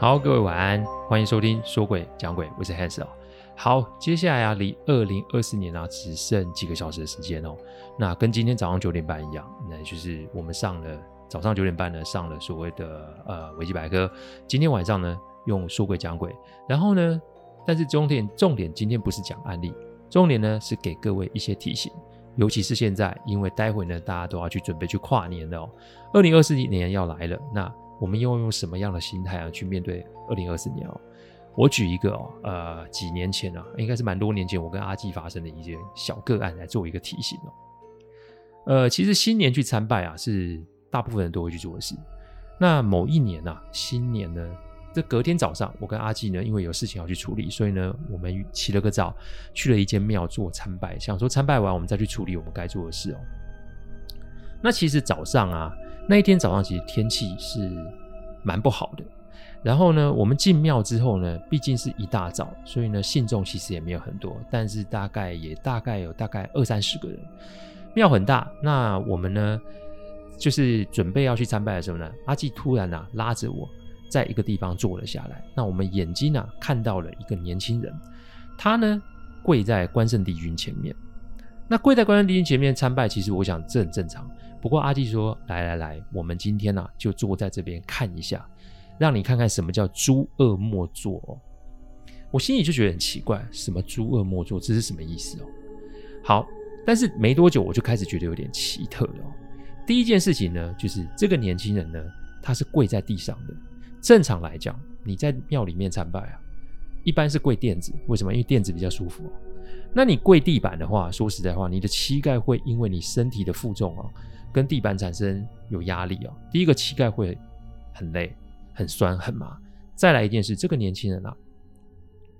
好，各位晚安，欢迎收听说鬼讲鬼，我是 Hans 哦。好，接下来啊，离二零二四年啊只剩几个小时的时间哦。那跟今天早上九点半一样，那就是我们上了早上九点半呢上了所谓的呃维基百科。今天晚上呢用说鬼讲鬼，然后呢，但是重点重点今天不是讲案例，重点呢是给各位一些提醒。尤其是现在，因为待会呢，大家都要去准备去跨年了哦。二零二四年要来了，那我们要用什么样的心态啊去面对二零二四年哦？我举一个哦，呃，几年前啊，应该是蛮多年前，我跟阿纪发生的一件小个案来做一个提醒哦。呃，其实新年去参拜啊，是大部分人都会去做的事。那某一年啊，新年呢？这隔天早上，我跟阿纪呢，因为有事情要去处理，所以呢，我们起了个早，去了一间庙做参拜，想说参拜完，我们再去处理我们该做的事哦。那其实早上啊，那一天早上其实天气是蛮不好的。然后呢，我们进庙之后呢，毕竟是一大早，所以呢，信众其实也没有很多，但是大概也大概有大概二三十个人。庙很大，那我们呢，就是准备要去参拜的时候呢，阿纪突然啊拉着我。在一个地方坐了下来，那我们眼睛啊看到了一个年轻人，他呢跪在关圣帝君前面。那跪在关圣帝君前面参拜，其实我想这很正常。不过阿弟说：“来来来，我们今天啊就坐在这边看一下，让你看看什么叫诸恶莫作。”我心里就觉得很奇怪，什么诸恶莫作，这是什么意思哦？好，但是没多久我就开始觉得有点奇特了。第一件事情呢，就是这个年轻人呢，他是跪在地上的。正常来讲，你在庙里面参拜啊，一般是跪垫子。为什么？因为垫子比较舒服啊。那你跪地板的话，说实在话，你的膝盖会因为你身体的负重啊，跟地板产生有压力啊。第一个膝盖会很累、很酸、很麻。再来一件事，这个年轻人啊，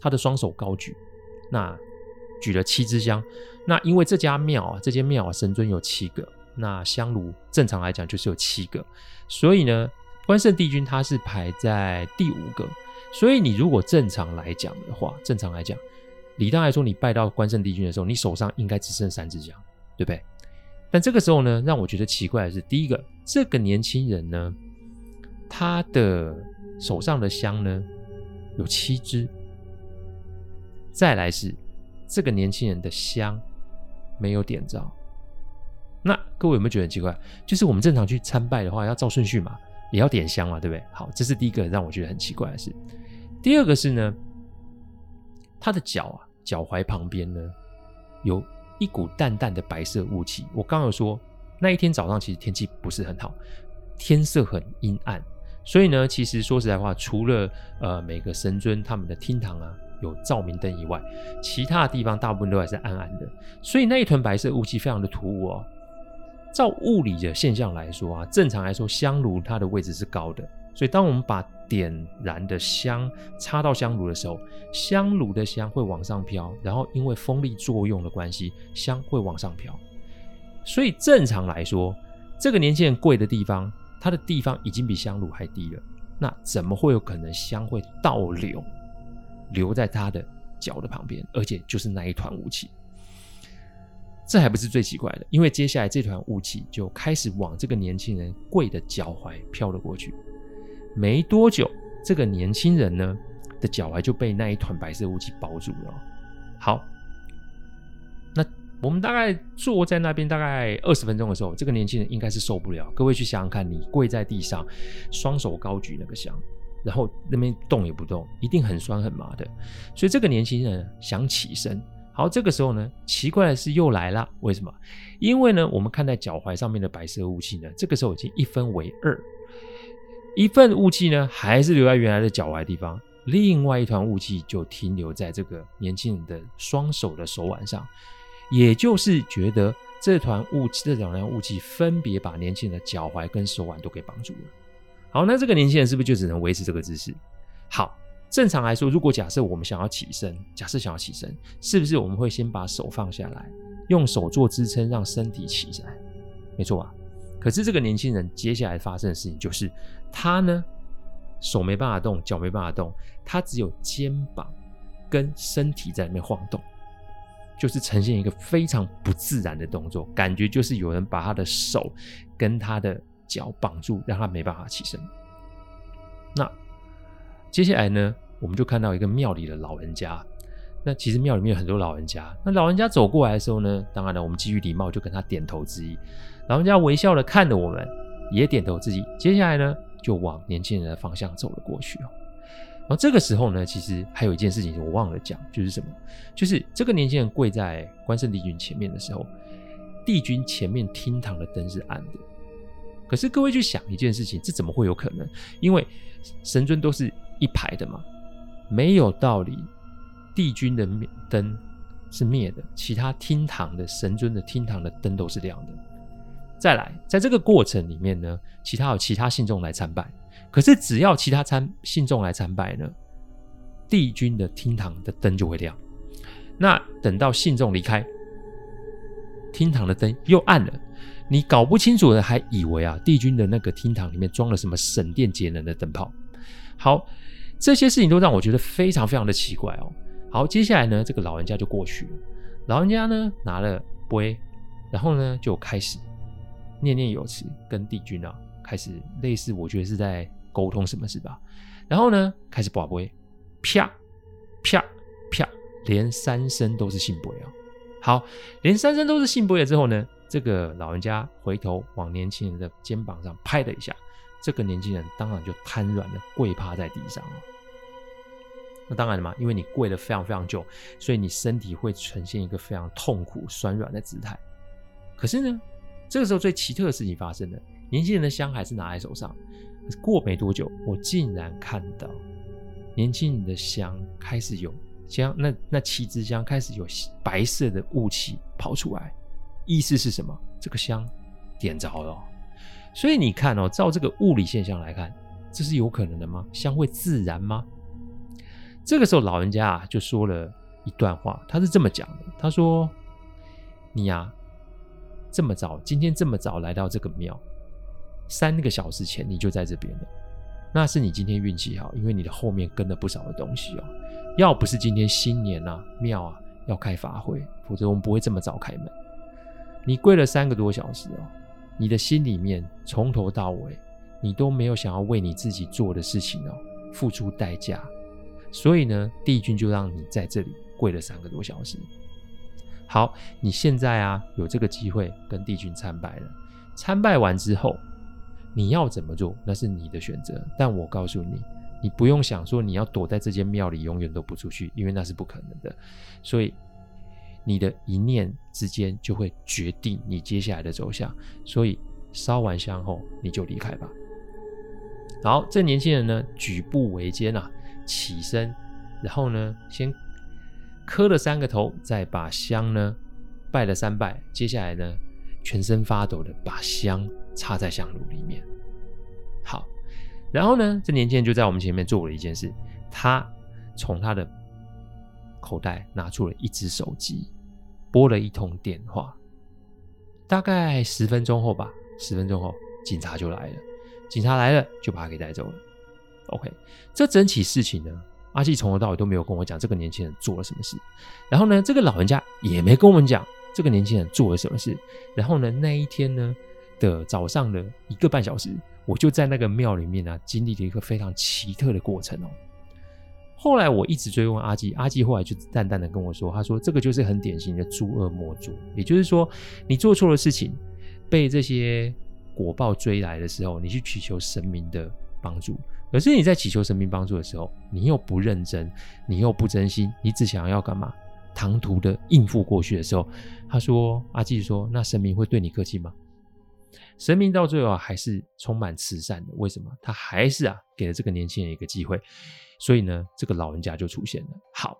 他的双手高举，那举了七支香。那因为这家庙啊，这间庙啊，神尊有七个，那香炉正常来讲就是有七个，所以呢。关圣帝君他是排在第五个，所以你如果正常来讲的话，正常来讲，理当来说，你拜到关圣帝君的时候，你手上应该只剩三支香，对不对？但这个时候呢，让我觉得奇怪的是，第一个，这个年轻人呢，他的手上的香呢有七支，再来是这个年轻人的香没有点着。那各位有没有觉得很奇怪？就是我们正常去参拜的话，要照顺序嘛。也要点香嘛，对不对？好，这是第一个让我觉得很奇怪的事。第二个是呢，他的脚啊，脚踝旁边呢，有一股淡淡的白色雾气。我刚刚有说，那一天早上其实天气不是很好，天色很阴暗，所以呢，其实说实在话，除了呃每个神尊他们的厅堂啊有照明灯以外，其他的地方大部分都还是暗暗的，所以那一团白色雾气非常的突兀哦。照物理的现象来说啊，正常来说，香炉它的位置是高的，所以当我们把点燃的香插到香炉的时候，香炉的香会往上飘，然后因为风力作用的关系，香会往上飘。所以正常来说，这个年轻人跪的地方，他的地方已经比香炉还低了，那怎么会有可能香会倒流，留在他的脚的旁边，而且就是那一团雾气？这还不是最奇怪的，因为接下来这团雾气就开始往这个年轻人跪的脚踝飘了过去。没多久，这个年轻人呢的脚踝就被那一团白色雾气包住了。好，那我们大概坐在那边大概二十分钟的时候，这个年轻人应该是受不了。各位去想想看，你跪在地上，双手高举那个香，然后那边动也不动，一定很酸很麻的。所以这个年轻人想起身。好，这个时候呢，奇怪的事又来了。为什么？因为呢，我们看在脚踝上面的白色雾气呢，这个时候已经一分为二，一份雾气呢还是留在原来的脚踝地方，另外一团雾气就停留在这个年轻人的双手的手腕上，也就是觉得这团雾气，这两样雾气分别把年轻人的脚踝跟手腕都给绑住了。好，那这个年轻人是不是就只能维持这个姿势？好。正常来说，如果假设我们想要起身，假设想要起身，是不是我们会先把手放下来，用手做支撑，让身体起来？没错吧？可是这个年轻人接下来发生的事情就是，他呢手没办法动，脚没办法动，他只有肩膀跟身体在里面晃动，就是呈现一个非常不自然的动作，感觉就是有人把他的手跟他的脚绑住，让他没办法起身。那。接下来呢，我们就看到一个庙里的老人家。那其实庙里面有很多老人家。那老人家走过来的时候呢，当然了，我们基于礼貌就跟他点头致意。老人家微笑的看着我们，也点头致意。接下来呢，就往年轻人的方向走了过去哦。然后这个时候呢，其实还有一件事情我忘了讲，就是什么？就是这个年轻人跪在关圣帝君前面的时候，帝君前面厅堂的灯是暗的。可是各位去想一件事情，这怎么会有可能？因为神尊都是一排的嘛，没有道理。帝君的灯是灭的，其他厅堂的神尊的厅堂的灯都是亮的。再来，在这个过程里面呢，其他有其他信众来参拜，可是只要其他参信众来参拜呢，帝君的厅堂的灯就会亮。那等到信众离开，厅堂的灯又暗了，你搞不清楚的还以为啊，帝君的那个厅堂里面装了什么省电节能的灯泡。好，这些事情都让我觉得非常非常的奇怪哦。好，接下来呢，这个老人家就过去了。老人家呢拿了杯，然后呢就开始念念有词，跟帝君啊开始类似，我觉得是在沟通什么事吧。然后呢开始跋杯，啪啪啪，连三声都是信杯啊。好，连三声都是信杯了之后呢，这个老人家回头往年轻人的肩膀上拍了一下，这个年轻人当然就瘫软的跪趴在地上了。那当然了嘛，因为你跪了非常非常久，所以你身体会呈现一个非常痛苦、酸软的姿态。可是呢，这个时候最奇特的事情发生了，年轻人的香还是拿在手上。过没多久，我竟然看到年轻人的香开始有香，那那七支香开始有白色的雾气跑出来，意思是什么？这个香点着了。所以你看哦，照这个物理现象来看，这是有可能的吗？香会自燃吗？这个时候，老人家啊就说了一段话，他是这么讲的：“他说，你呀、啊，这么早，今天这么早来到这个庙，三个小时前你就在这边了，那是你今天运气好，因为你的后面跟了不少的东西哦。要不是今天新年啊，庙啊要开法会，否则我们不会这么早开门。你跪了三个多小时哦，你的心里面从头到尾，你都没有想要为你自己做的事情哦付出代价。”所以呢，帝君就让你在这里跪了三个多小时。好，你现在啊有这个机会跟帝君参拜了。参拜完之后，你要怎么做，那是你的选择。但我告诉你，你不用想说你要躲在这间庙里永远都不出去，因为那是不可能的。所以你的一念之间就会决定你接下来的走向。所以烧完香后，你就离开吧。好，这年轻人呢举步维艰啊。起身，然后呢，先磕了三个头，再把香呢拜了三拜。接下来呢，全身发抖的把香插在香炉里面。好，然后呢，这年轻人就在我们前面做了一件事，他从他的口袋拿出了一只手机，拨了一通电话。大概十分钟后吧，十分钟后，警察就来了。警察来了，就把他给带走了。OK，这整起事情呢，阿纪从头到尾都没有跟我讲这个年轻人做了什么事，然后呢，这个老人家也没跟我们讲这个年轻人做了什么事，然后呢，那一天呢的早上的一个半小时，我就在那个庙里面啊，经历了一个非常奇特的过程哦。后来我一直追问阿纪，阿纪后来就淡淡的跟我说，他说这个就是很典型的诸恶莫作，也就是说，你做错了事情，被这些果报追来的时候，你去祈求神明的帮助。可是你在祈求神明帮助的时候，你又不认真，你又不真心，你只想要干嘛？唐突的应付过去的时候，他说：“阿纪说，那神明会对你客气吗？”神明到最后还是充满慈善的。为什么？他还是啊给了这个年轻人一个机会。所以呢，这个老人家就出现了。好，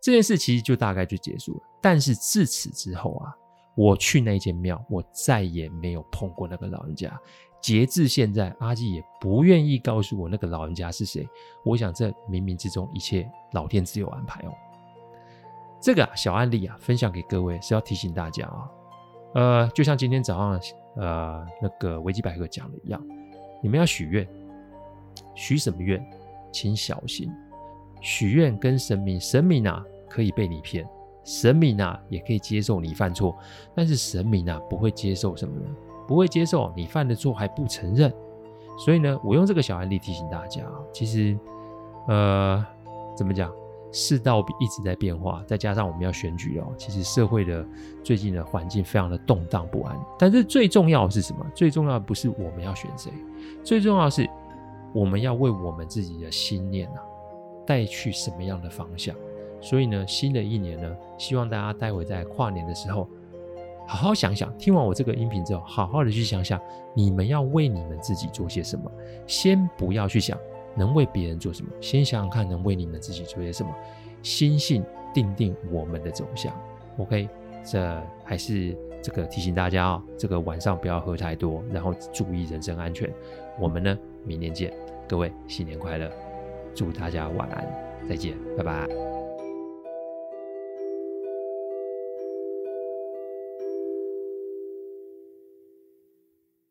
这件事其实就大概就结束了。但是自此之后啊，我去那间庙，我再也没有碰过那个老人家。截至现在，阿纪也不愿意告诉我那个老人家是谁。我想，这冥冥之中一切老天自有安排哦。这个啊小案例啊，分享给各位是要提醒大家啊。呃，就像今天早上呃那个维基百科讲的一样，你们要许愿，许什么愿，请小心。许愿跟神明，神明啊可以被你骗，神明啊也可以接受你犯错，但是神明啊不会接受什么呢？不会接受你犯的错还不承认，所以呢，我用这个小案例提醒大家，其实呃，怎么讲？世道一直在变化，再加上我们要选举哦，其实社会的最近的环境非常的动荡不安。但是最重要的是什么？最重要的不是我们要选谁，最重要的是我们要为我们自己的心念啊带去什么样的方向。所以呢，新的一年呢，希望大家待会在跨年的时候，好好想想，听完我这个音频之后，好好的去想想，你们要为你们自己做些什么。先不要去想。能为别人做什么？先想想看，能为你们自己做些什么。心性定定我们的走向。OK，这还是这个提醒大家哦，这个晚上不要喝太多，然后注意人身安全。我们呢，明年见，各位新年快乐，祝大家晚安，再见，拜拜。